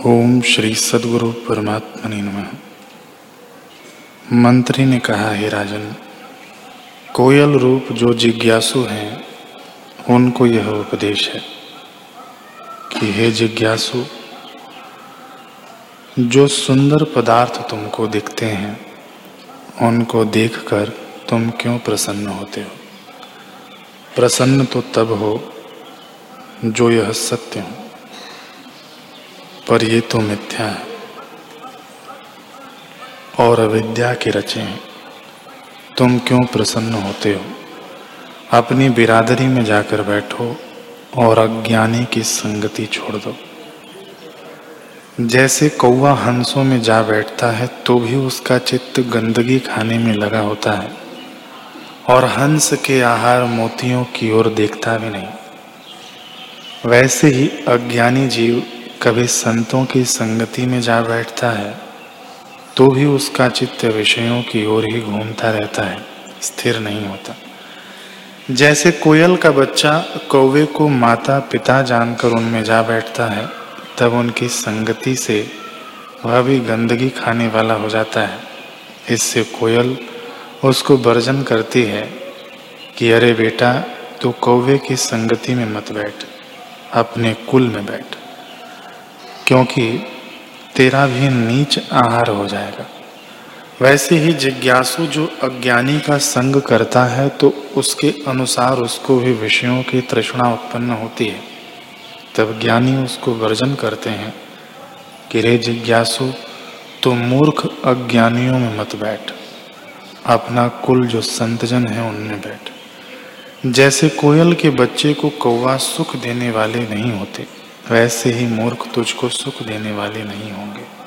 ओम श्री सदगुरु परमात्मा ने नमः। मंत्री ने कहा, है राजन, कोयल रूप जो जिज्ञासु हैं, उनको यह उपदेश है कि हे जिज्ञासु, जो सुंदर पदार्थ तुमको दिखते हैं, उनको देखकर तुम क्यों प्रसन्न होते हो? प्रसन्न तो तब हो, जो यह सत्य हो। पर ये तो मिथ्या है। और अविद्या के रचे हैं। तुम क्यों प्रसन्न होते हो? अपनी बिरादरी में जाकर बैठो और अज्ञानी की संगति छोड़ दो। जैसे कौवा हंसों में जा बैठता है तो भी उसका चित्त गंदगी खाने में लगा होता है। और हंस के आहार मोतियों की ओर देखता भी नहीं। वैसे ही अज्ञानी जीव कभी संतों की संगति में जा बैठता है तो भी उसका चित्त विषयों की ओर ही घूमता रहता है, स्थिर नहीं होता। जैसे कोयल का बच्चा कौवे को माता पिता जानकर उनमें जा बैठता है, तब उनकी संगति से वह भी गंदगी खाने वाला हो जाता है। इससे कोयल उसको वर्जन करती है कि, अरे बेटा, तू कौवे की संगति में मत बैठ, अपने कुल में बैठ। क्योंकि तेरा भी नीच आहार हो जाएगा। वैसे ही जिज्ञासु जो अज्ञानी का संग करता है तो उसके अनुसार उसको भी विषयों की तृष्णा उत्पन्न होती है। तब ज्ञानी उसको वर्जन करते हैं कि, रे जिज्ञासु तो मूर्ख अज्ञानियों में मत बैठ। अपना कुल जो संतजन है, उनमें बैठ। जैसे कोयल के बच्चे को कौवा सुख देने वाले नहीं होते वैसे ही मूर्ख तुझको सुख देने वाले नहीं होंगे।